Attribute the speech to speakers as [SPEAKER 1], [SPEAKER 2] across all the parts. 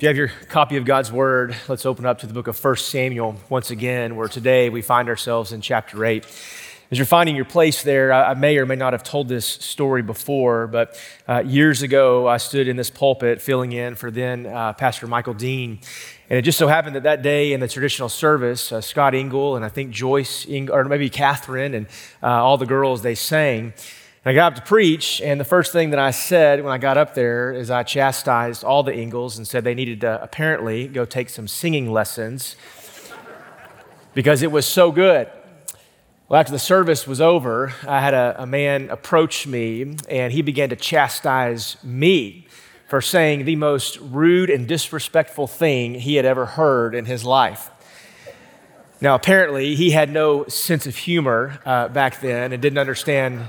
[SPEAKER 1] If you have your copy of God's Word, let's open up to the book of 1 Samuel once again, where today we find ourselves in chapter 8. As you're finding your place there, I may or may not have told this story before, but uh, years ago I stood in this pulpit filling in for then uh, Pastor Michael Dean. And it just so happened that that day in the traditional service, uh, Scott Engel and I think Joyce, Ing- or maybe Catherine, and uh, all the girls, they sang. And I got up to preach, and the first thing that I said when I got up there is I chastised all the Ingles and said they needed to apparently go take some singing lessons because it was so good. Well, after the service was over, I had a, a man approach me, and he began to chastise me for saying the most rude and disrespectful thing he had ever heard in his life. Now, apparently, he had no sense of humor uh, back then and didn't understand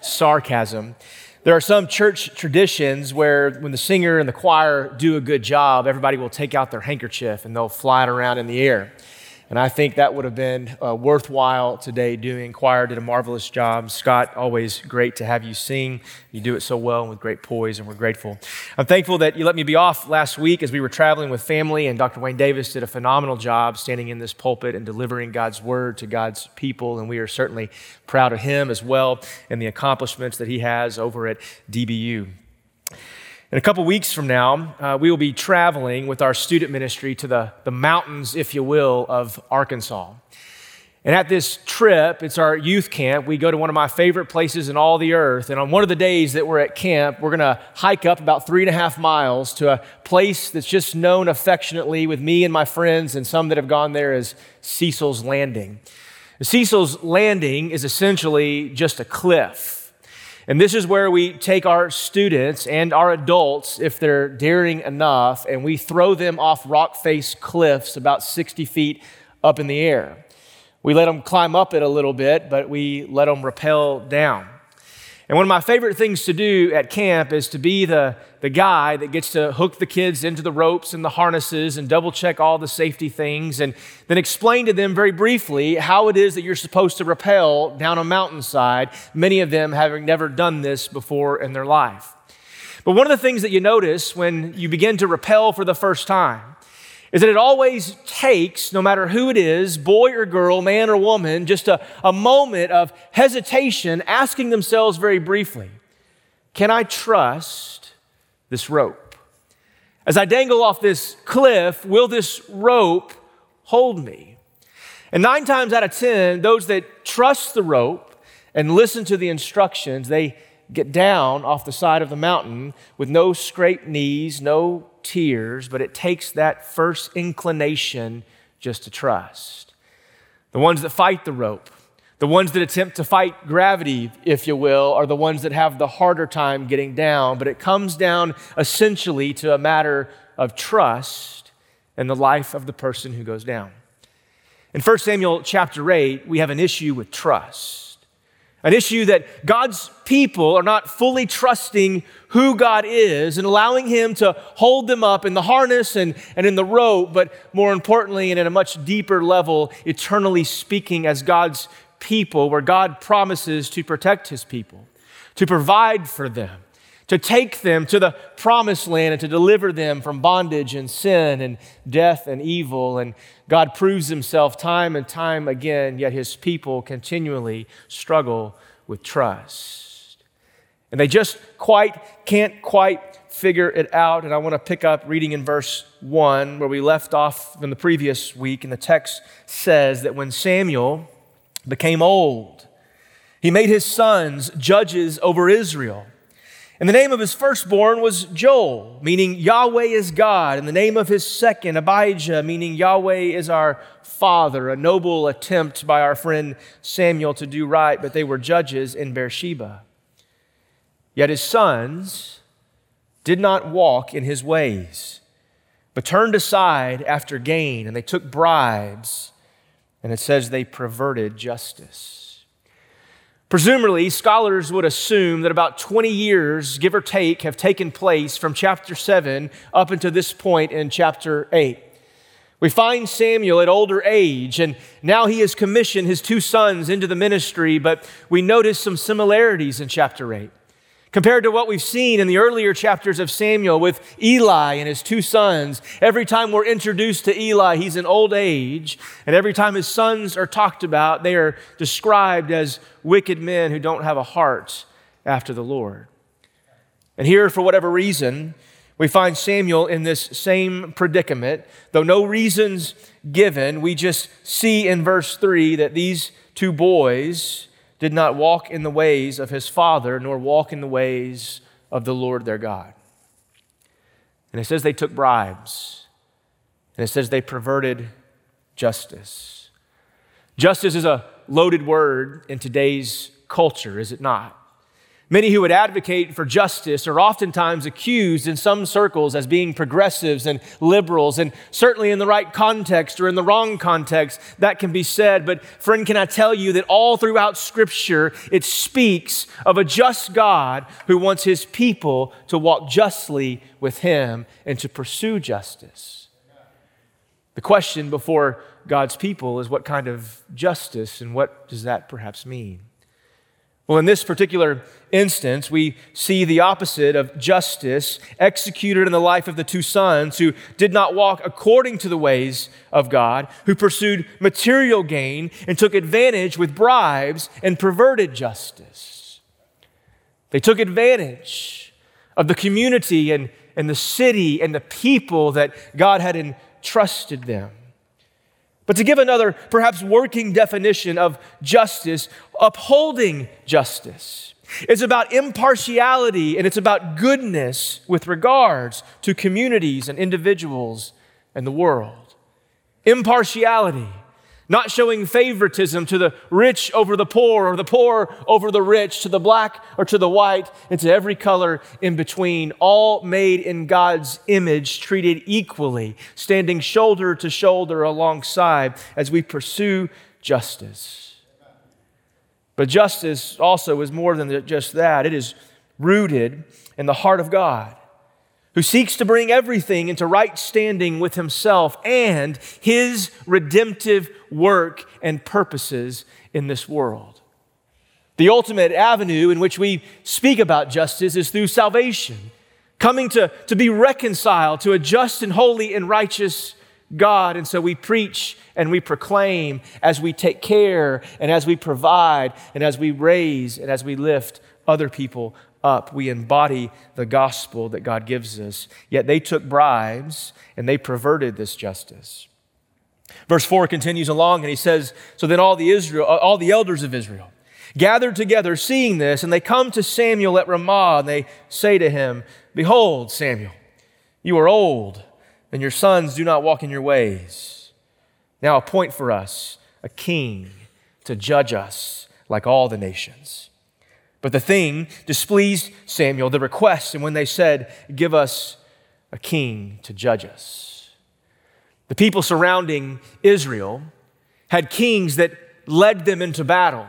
[SPEAKER 1] sarcasm. There are some church traditions where when the singer and the choir do a good job, everybody will take out their handkerchief and they'll fly it around in the air. And I think that would have been uh, worthwhile today doing. Choir did a marvelous job. Scott, always great to have you sing. You do it so well and with great poise, and we're grateful. I'm thankful that you let me be off last week as we were traveling with family, and Dr. Wayne Davis did a phenomenal job standing in this pulpit and delivering God's word to God's people. And we are certainly proud of him as well and the accomplishments that he has over at DBU. In a couple weeks from now, uh, we will be traveling with our student ministry to the, the mountains, if you will, of Arkansas. And at this trip, it's our youth camp. We go to one of my favorite places in all the earth. And on one of the days that we're at camp, we're going to hike up about three and a half miles to a place that's just known affectionately with me and my friends and some that have gone there as Cecil's Landing. Cecil's Landing is essentially just a cliff. And this is where we take our students and our adults, if they're daring enough, and we throw them off rock face cliffs about 60 feet up in the air. We let them climb up it a little bit, but we let them rappel down. And one of my favorite things to do at camp is to be the, the guy that gets to hook the kids into the ropes and the harnesses and double check all the safety things and then explain to them very briefly how it is that you're supposed to rappel down a mountainside, many of them having never done this before in their life. But one of the things that you notice when you begin to rappel for the first time is that it always takes, no matter who it is, boy or girl, man or woman, just a, a moment of hesitation, asking themselves very briefly, Can I trust this rope? As I dangle off this cliff, will this rope hold me? And nine times out of ten, those that trust the rope and listen to the instructions, they get down off the side of the mountain with no scraped knees, no tears, but it takes that first inclination just to trust. The ones that fight the rope, the ones that attempt to fight gravity, if you will, are the ones that have the harder time getting down. But it comes down essentially to a matter of trust in the life of the person who goes down. In 1 Samuel chapter 8, we have an issue with trust. An issue that God's people are not fully trusting who God is and allowing Him to hold them up in the harness and, and in the rope, but more importantly, and at a much deeper level, eternally speaking, as God's people, where God promises to protect His people, to provide for them, to take them to the promised land and to deliver them from bondage and sin and death and evil. And God proves himself time and time again, yet his people continually struggle with trust. And they just quite can't quite figure it out. And I want to pick up reading in verse 1 where we left off from the previous week. And the text says that when Samuel became old, he made his sons judges over Israel. And the name of his firstborn was Joel, meaning Yahweh is God. And the name of his second, Abijah, meaning Yahweh is our Father. A noble attempt by our friend Samuel to do right, but they were judges in Beersheba. Yet his sons did not walk in his ways, but turned aside after gain, and they took bribes. And it says they perverted justice. Presumably, scholars would assume that about 20 years, give or take, have taken place from chapter 7 up until this point in chapter 8. We find Samuel at older age, and now he has commissioned his two sons into the ministry, but we notice some similarities in chapter 8. Compared to what we've seen in the earlier chapters of Samuel with Eli and his two sons, every time we're introduced to Eli, he's in old age. And every time his sons are talked about, they are described as wicked men who don't have a heart after the Lord. And here, for whatever reason, we find Samuel in this same predicament. Though no reasons given, we just see in verse 3 that these two boys did not walk in the ways of his father, nor walk in the ways of the Lord their God. And it says they took bribes, and it says they perverted justice. Justice is a loaded word in today's culture, is it not? Many who would advocate for justice are oftentimes accused in some circles as being progressives and liberals, and certainly in the right context or in the wrong context, that can be said. But, friend, can I tell you that all throughout Scripture it speaks of a just God who wants his people to walk justly with him and to pursue justice? The question before God's people is what kind of justice and what does that perhaps mean? Well, in this particular instance, we see the opposite of justice executed in the life of the two sons who did not walk according to the ways of God, who pursued material gain and took advantage with bribes and perverted justice. They took advantage of the community and, and the city and the people that God had entrusted them. But to give another, perhaps working definition of justice, upholding justice is about impartiality and it's about goodness with regards to communities and individuals and the world. Impartiality not showing favoritism to the rich over the poor or the poor over the rich, to the black or to the white, and to every color in between, all made in God's image, treated equally, standing shoulder to shoulder alongside as we pursue justice. But justice also is more than just that, it is rooted in the heart of God who seeks to bring everything into right standing with himself and his redemptive work and purposes in this world. The ultimate avenue in which we speak about justice is through salvation, coming to, to be reconciled to a just and holy and righteous God. And so we preach and we proclaim as we take care and as we provide and as we raise and as we lift other people up. We embody the gospel that God gives us. Yet they took bribes and they perverted this justice. Verse 4 continues along and he says, So then all the Israel, uh, all the elders of Israel gathered together, seeing this, and they come to Samuel at Ramah, and they say to him, Behold, Samuel, you are old, and your sons do not walk in your ways. Now appoint for us a king to judge us like all the nations. But the thing displeased Samuel, the request, and when they said, Give us a king to judge us. The people surrounding Israel had kings that led them into battle,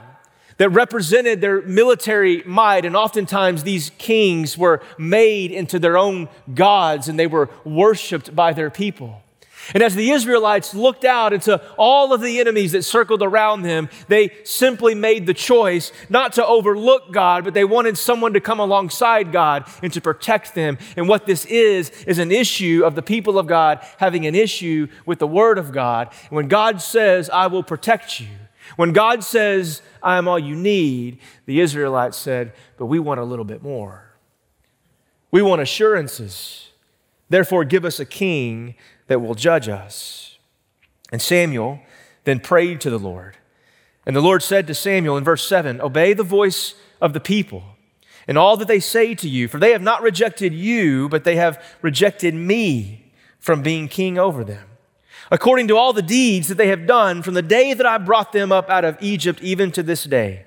[SPEAKER 1] that represented their military might, and oftentimes these kings were made into their own gods and they were worshiped by their people. And as the Israelites looked out into all of the enemies that circled around them, they simply made the choice not to overlook God, but they wanted someone to come alongside God and to protect them. And what this is, is an issue of the people of God having an issue with the Word of God. And when God says, I will protect you, when God says, I am all you need, the Israelites said, but we want a little bit more. We want assurances. Therefore, give us a king that will judge us. And Samuel then prayed to the Lord. And the Lord said to Samuel in verse 7 Obey the voice of the people and all that they say to you, for they have not rejected you, but they have rejected me from being king over them. According to all the deeds that they have done from the day that I brought them up out of Egypt, even to this day,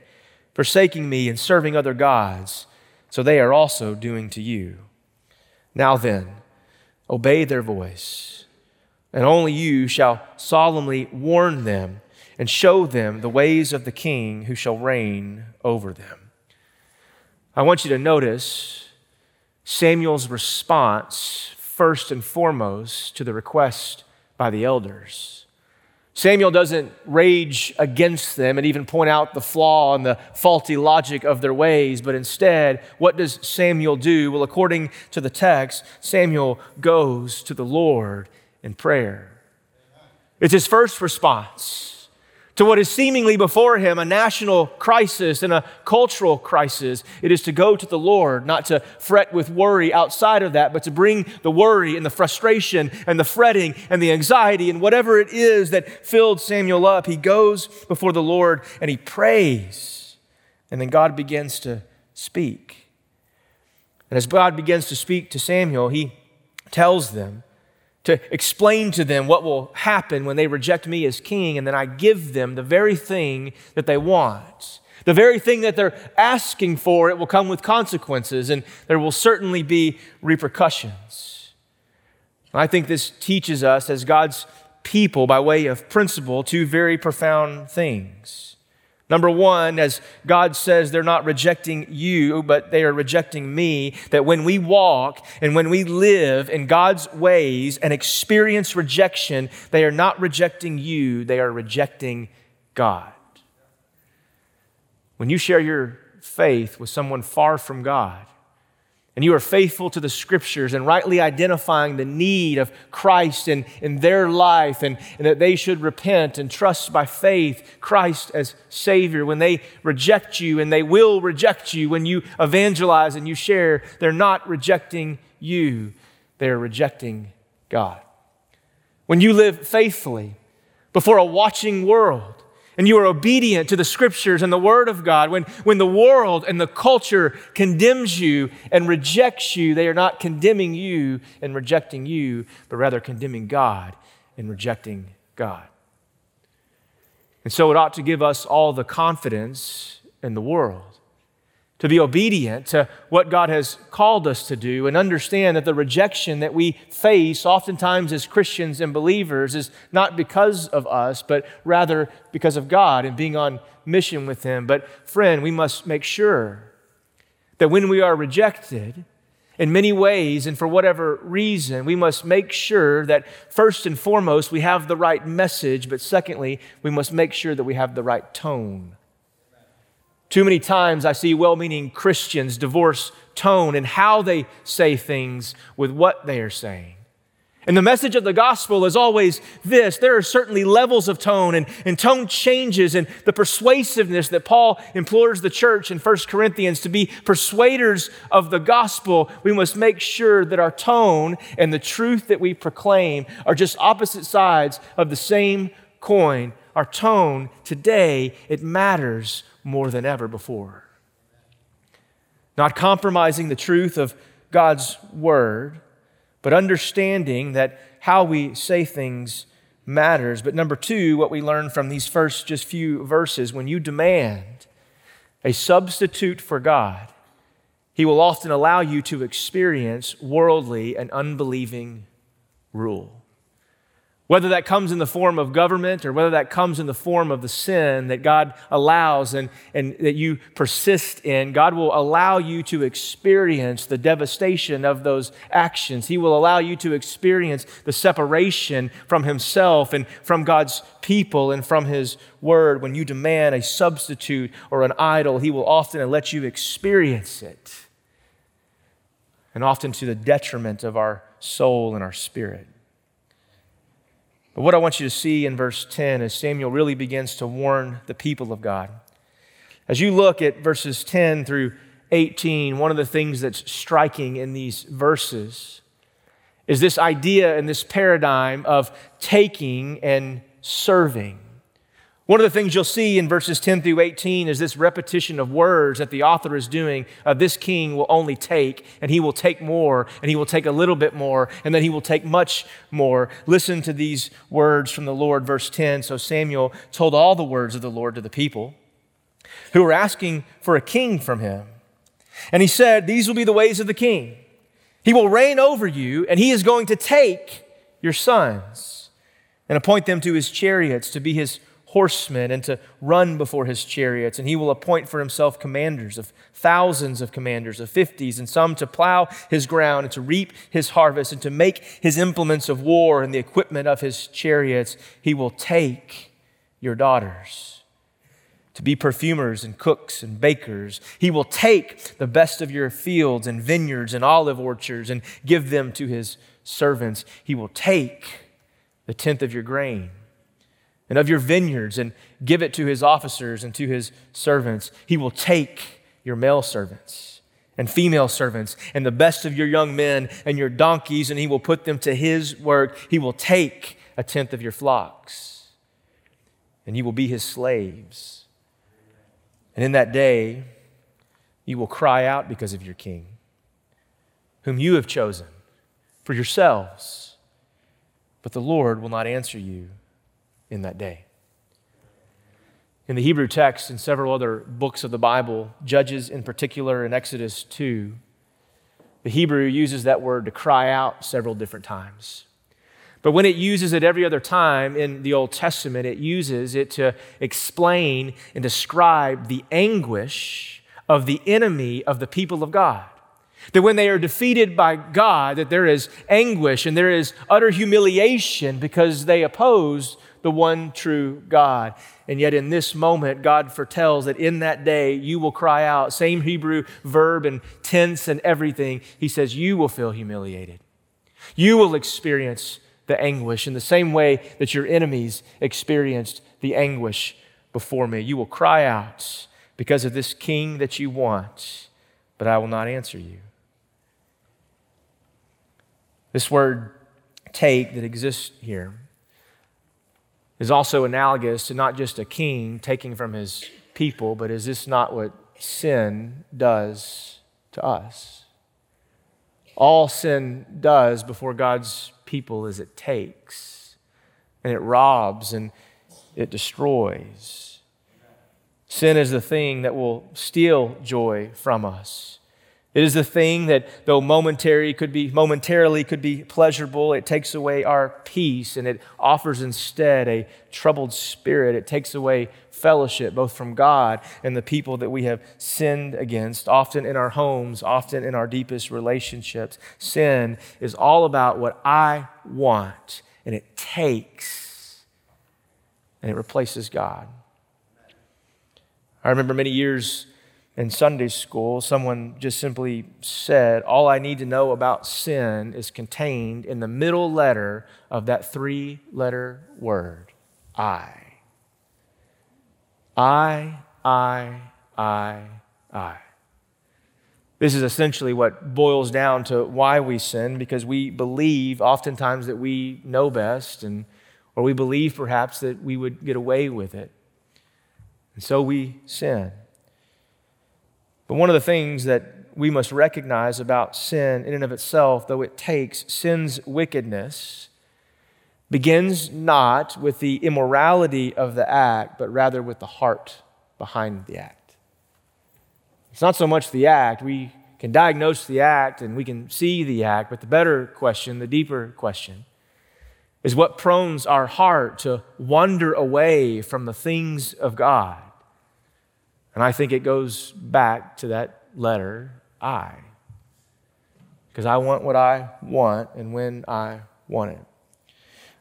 [SPEAKER 1] forsaking me and serving other gods, so they are also doing to you. Now then, obey their voice and only you shall solemnly warn them and show them the ways of the king who shall reign over them. I want you to notice Samuel's response, first and foremost, to the request by the elders. Samuel doesn't rage against them and even point out the flaw and the faulty logic of their ways, but instead, what does Samuel do? Well, according to the text, Samuel goes to the Lord in prayer. It's his first response to what is seemingly before him a national crisis and a cultural crisis. It is to go to the Lord, not to fret with worry outside of that, but to bring the worry and the frustration and the fretting and the anxiety and whatever it is that filled Samuel up. He goes before the Lord and he prays. And then God begins to speak. And as God begins to speak to Samuel, he tells them to explain to them what will happen when they reject me as king, and then I give them the very thing that they want. The very thing that they're asking for, it will come with consequences, and there will certainly be repercussions. I think this teaches us, as God's people, by way of principle, two very profound things. Number one, as God says, they're not rejecting you, but they are rejecting me. That when we walk and when we live in God's ways and experience rejection, they are not rejecting you, they are rejecting God. When you share your faith with someone far from God, and you are faithful to the scriptures and rightly identifying the need of Christ in, in their life and, and that they should repent and trust by faith Christ as Savior. When they reject you, and they will reject you when you evangelize and you share, they're not rejecting you, they're rejecting God. When you live faithfully before a watching world, and you are obedient to the scriptures and the word of God, when, when the world and the culture condemns you and rejects you, they are not condemning you and rejecting you, but rather condemning God and rejecting God. And so it ought to give us all the confidence in the world to be obedient to what God has called us to do and understand that the rejection that we face, oftentimes as Christians and believers, is not because of us, but rather because of God and being on mission with Him. But, friend, we must make sure that when we are rejected, in many ways and for whatever reason, we must make sure that first and foremost we have the right message, but secondly, we must make sure that we have the right tone too many times I see well meaning Christians divorce tone and how they say things with what they are saying. And the message of the gospel is always this there are certainly levels of tone, and, and tone changes, and the persuasiveness that Paul implores the church in 1 Corinthians to be persuaders of the gospel. We must make sure that our tone and the truth that we proclaim are just opposite sides of the same coin. Our tone today, it matters more than ever before. Not compromising the truth of God's word, but understanding that how we say things matters. But number two, what we learn from these first just few verses when you demand a substitute for God, He will often allow you to experience worldly and unbelieving rule. Whether that comes in the form of government or whether that comes in the form of the sin that God allows and, and that you persist in, God will allow you to experience the devastation of those actions. He will allow you to experience the separation from Himself and from God's people and from His Word. When you demand a substitute or an idol, He will often let you experience it, and often to the detriment of our soul and our spirit. But what I want you to see in verse 10 is Samuel really begins to warn the people of God. As you look at verses 10 through 18, one of the things that's striking in these verses is this idea and this paradigm of taking and serving. One of the things you'll see in verses 10 through 18 is this repetition of words that the author is doing. Uh, this king will only take, and he will take more, and he will take a little bit more, and then he will take much more. Listen to these words from the Lord, verse 10. So Samuel told all the words of the Lord to the people who were asking for a king from him. And he said, These will be the ways of the king. He will reign over you, and he is going to take your sons and appoint them to his chariots to be his horsemen and to run before his chariots. And he will appoint for himself commanders of thousands of commanders, of fifties, and some to plow his ground and to reap his harvest and to make his implements of war and the equipment of his chariots. He will take your daughters to be perfumers and cooks and bakers. He will take the best of your fields and vineyards and olive orchards and give them to his servants. He will take the tenth of your grain and of your vineyards and give it to his officers and to his servants. He will take your male servants and female servants and the best of your young men and your donkeys, and he will put them to his work. He will take a tenth of your flocks, and you will be his slaves. And in that day, you will cry out because of your king, whom you have chosen for yourselves. But the Lord will not answer you in that day. In the Hebrew text and several other books of the Bible, Judges in particular, in Exodus 2, the Hebrew uses that word to cry out several different times. But when it uses it every other time in the Old Testament, it uses it to explain and describe the anguish of the enemy of the people of God. That when they are defeated by God, that there is anguish and there is utter humiliation because they oppose the one true God. And yet, in this moment, God foretells that in that day you will cry out, same Hebrew verb and tense and everything. He says, You will feel humiliated. You will experience the anguish in the same way that your enemies experienced the anguish before me. You will cry out because of this king that you want, but I will not answer you. This word take that exists here is also analogous to not just a king taking from his people, but is this not what sin does to us? All sin does before God's people is it takes, and it robs, and it destroys. Sin is the thing that will steal joy from us. It is a thing that, though momentary could be momentarily could be pleasurable, it takes away our peace and it offers instead a troubled spirit. It takes away fellowship, both from God and the people that we have sinned against, often in our homes, often in our deepest relationships. Sin is all about what I want, and it takes, and it replaces God. I remember many years in Sunday school, someone just simply said, All I need to know about sin is contained in the middle letter of that three letter word I. I, I, I, I. This is essentially what boils down to why we sin, because we believe oftentimes that we know best, and, or we believe perhaps that we would get away with it. And so we sin. But one of the things that we must recognize about sin in and of itself, though it takes sin's wickedness, begins not with the immorality of the act, but rather with the heart behind the act. It's not so much the act. We can diagnose the act and we can see the act, but the better question, the deeper question, is what prones our heart to wander away from the things of God and I think it goes back to that letter I. Because I want what I want and when I want it.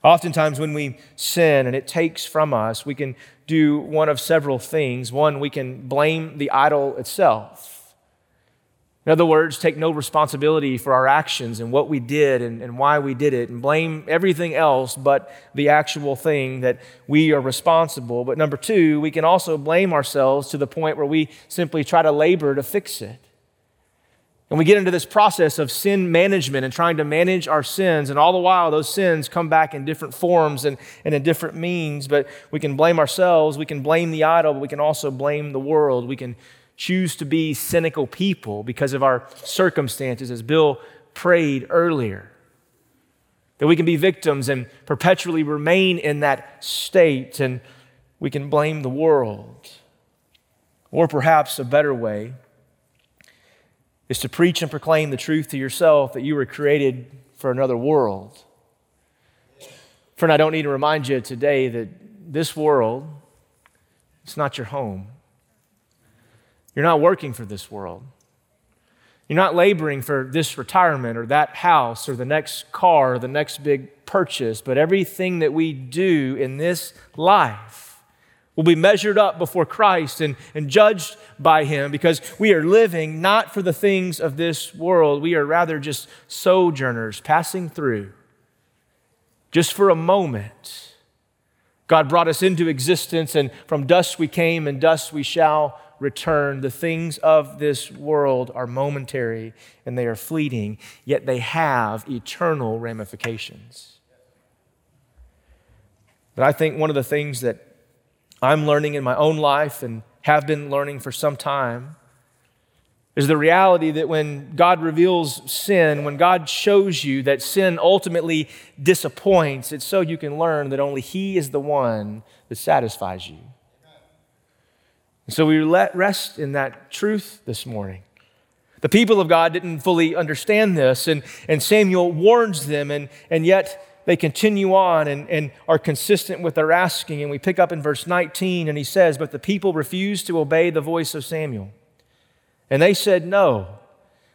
[SPEAKER 1] Oftentimes, when we sin and it takes from us, we can do one of several things. One, we can blame the idol itself. In other words, take no responsibility for our actions and what we did and, and, why we did it, and blame everything else but the actual thing that we are responsible. But number two, we can also blame ourselves to the point where we simply try to labor to fix it. And we get into this process of sin management and trying to manage our sins. And all the while, those sins come back in different forms and, and in different means. But we can blame ourselves, we can blame the idol, but we can also blame the world. We can choose to be cynical people because of our circumstances, as Bill prayed earlier. That we can be victims and perpetually remain in that state, and we can blame the world. Or perhaps a better way is to preach and proclaim the truth to yourself that you were created for another world. Friend, I don't need to remind you today that this world It's not your home. You're not working for this world. You're not laboring for this retirement or that house or the next car or the next big purchase, but everything that we do in this life will be measured up before Christ and, and judged by Him because we are living not for the things of this world. We are rather just sojourners passing through just for a moment. God brought us into existence, and from dust we came, and dust we shall return. The things of this world are momentary and they are fleeting, yet they have eternal ramifications. But I think one of the things that I'm learning in my own life and have been learning for some time is the reality that when God reveals sin, when God shows you that sin ultimately disappoints, it's so you can learn that only He is the one that satisfies you. And so we let rest in that truth this morning. The people of God didn't fully understand this, and, and Samuel warns them, and, and yet they continue on and, and are consistent with their asking. And we pick up in verse 19, and he says, But the people refused to obey the voice of Samuel. And they said, No,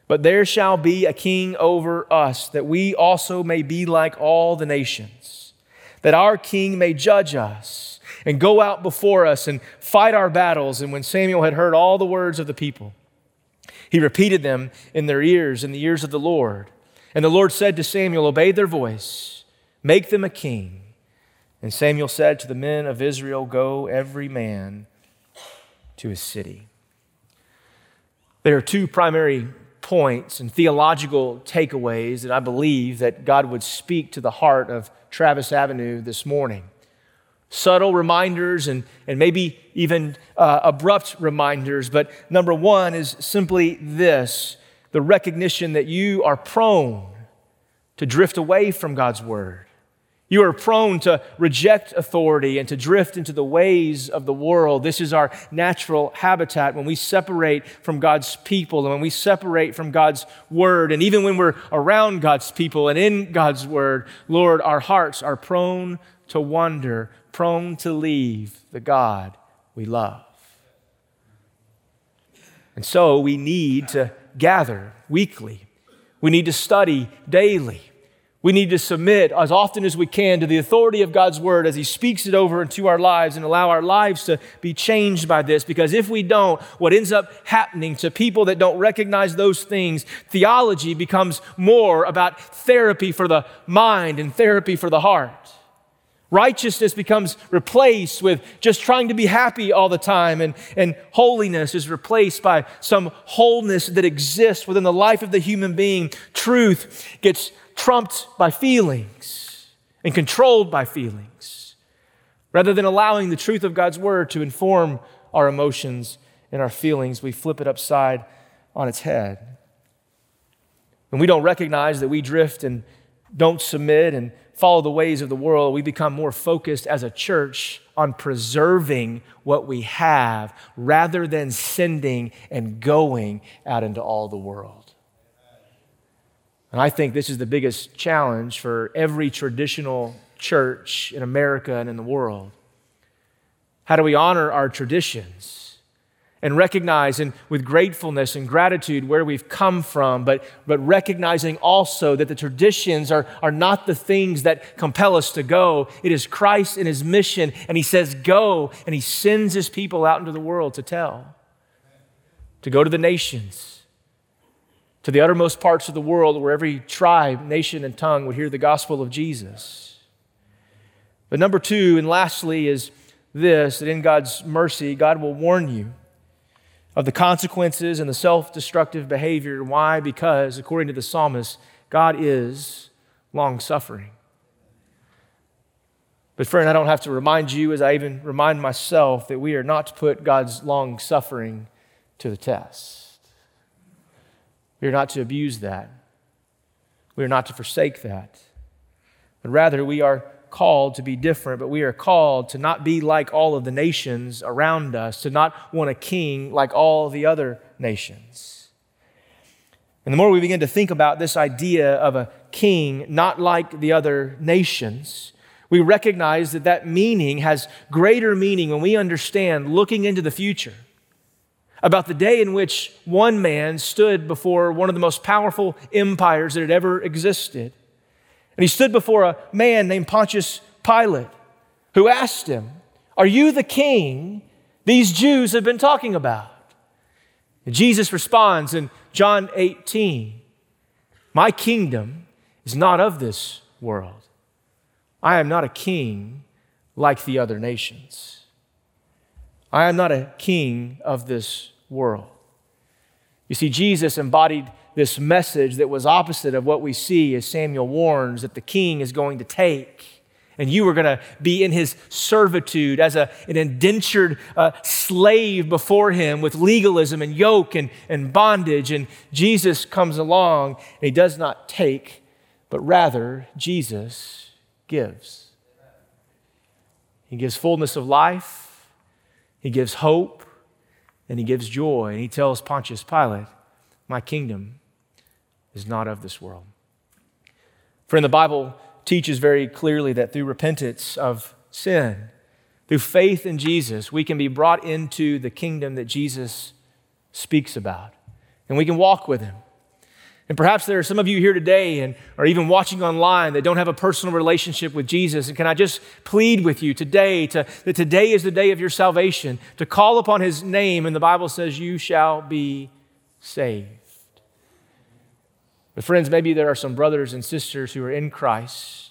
[SPEAKER 1] but there shall be a king over us, that we also may be like all the nations, that our king may judge us and go out before us and fight our battles. And when Samuel had heard all the words of the people, he repeated them in their ears, in the ears of the Lord. And the Lord said to Samuel, Obey their voice, make them a king. And Samuel said to the men of Israel, Go every man to his city. There are two primary points and theological takeaways that I believe that God would speak to the heart of Travis Avenue this morning subtle reminders and, and maybe even uh, abrupt reminders. But number one is simply this the recognition that you are prone to drift away from God's word. You are prone to reject authority and to drift into the ways of the world. This is our natural habitat when we separate from God's people and when we separate from God's word. And even when we're around God's people and in God's word, Lord, our hearts are prone to wander prone to leave the God we love. And so we need to gather weekly. We need to study daily. We need to submit as often as we can to the authority of God's word as He speaks it over into our lives and allow our lives to be changed by this. Because if we don't, what ends up happening to people that don't recognize those things, theology becomes more about therapy for the mind and therapy for the heart. Righteousness becomes replaced with just trying to be happy all the time, and, and holiness is replaced by some wholeness that exists within the life of the human being. Truth gets trumped by feelings and controlled by feelings, rather than allowing the truth of God's word to inform our emotions and our feelings. We flip it upside on its head. When we don't recognize that we drift and don't submit and follow the ways of the world, we become more focused as a church on preserving what we have rather than sending and going out into all the world. And I think this is the biggest challenge for every traditional church in America and in the world. How do we honor our traditions? And recognize and with gratefulness and gratitude where we've come from, but, but recognizing also that the traditions are, are not the things that compel us to go. It is Christ and his mission, and he says, Go, and he sends his people out into the world to tell, to go to the nations, to the uttermost parts of the world where every tribe, nation, and tongue would hear the gospel of Jesus. But number two, and lastly, is this that in God's mercy, God will warn you of the consequences and the self destructive behavior. Why? Because, according to the psalmist, God is long suffering. But, friend, I don't have to remind you, as I even remind myself, that we are not to put God's long suffering to the test. We are not to abuse that. We are not to forsake that. But rather, we are called to be different, but we are called to not be like all of the nations around us, to not want a king like all the other nations. And the more we begin to think about this idea of a king not like the other nations, We recognize that that meaning has greater meaning when we understand looking into the future about the day in which one man stood before one of the most powerful empires that had ever existed. And he stood before a man named Pontius Pilate who asked him, Are you the king these Jews have been talking about? And Jesus responds in John 18 My kingdom is not of this world. I am not a king like the other nations. I am not a king of this world. You see, Jesus embodied this message that was opposite of what we see as Samuel warns that the king is going to take. And you are going to be in his servitude as a, an indentured uh, slave before him with legalism and yoke and, and bondage. And Jesus comes along and he does not take, but rather Jesus gives. He gives fullness of life, he gives hope, and he gives joy. And he tells Pontius Pilate, My kingdom is not of this world. Friend, the Bible teaches very clearly that through repentance of sin, through faith in Jesus, we can be brought into the kingdom that Jesus speaks about. And we can walk with him. And perhaps there are some of you here today and or even watching online that don't have a personal relationship with Jesus. And can I just plead with you today to, that today is the day of your salvation, to call upon his name, and the Bible says you shall be saved. But friends, maybe there are some brothers and sisters who are in Christ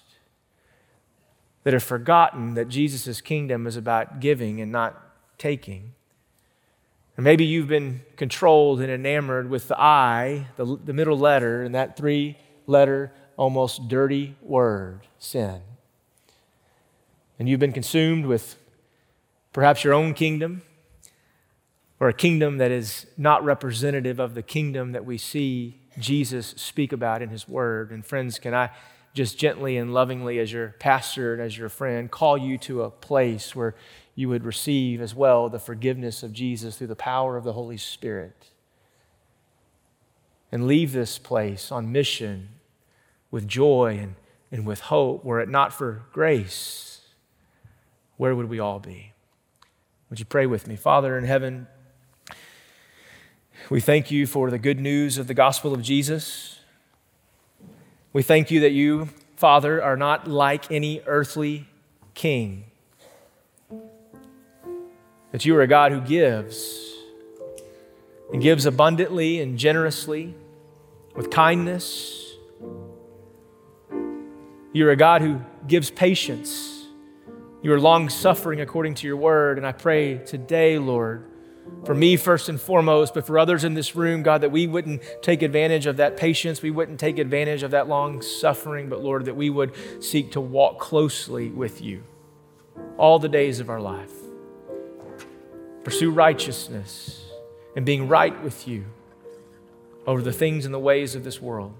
[SPEAKER 1] that have forgotten that Jesus' kingdom is about giving and not taking. And maybe you've been controlled and enamored with the I, the, the middle letter, and that three letter, almost dirty word, sin. And you've been consumed with perhaps your own kingdom or a kingdom that is not representative of the kingdom that we see Jesus speak about in his word. And friends, can I just gently and lovingly, as your pastor and as your friend, call you to a place where you would receive as well the forgiveness of Jesus through the power of the Holy Spirit. And leave this place on mission with joy and, and with hope. Were it not for grace, where would we all be? Would you pray with me? Father in heaven, we thank you for the good news of the gospel of Jesus. We thank you that you, Father, are not like any earthly king that you are a God who gives and gives abundantly and generously with kindness. You're a God who gives patience. You are long suffering according to your word. And I pray today, Lord, for me first and foremost, but for others in this room, God, that we wouldn't take advantage of that patience. We wouldn't take advantage of that long suffering, but Lord, that we would seek to walk closely with you all the days of our life pursue righteousness and being right with you over the things and the ways of this world.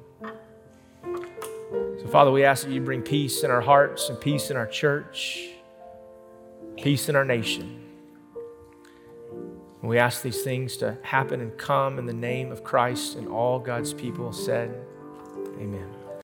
[SPEAKER 1] So, Father, we ask that you bring peace in our hearts and peace in our church, peace in our nation. We ask these things to happen and come in the name of Christ and all God's people said, Amen.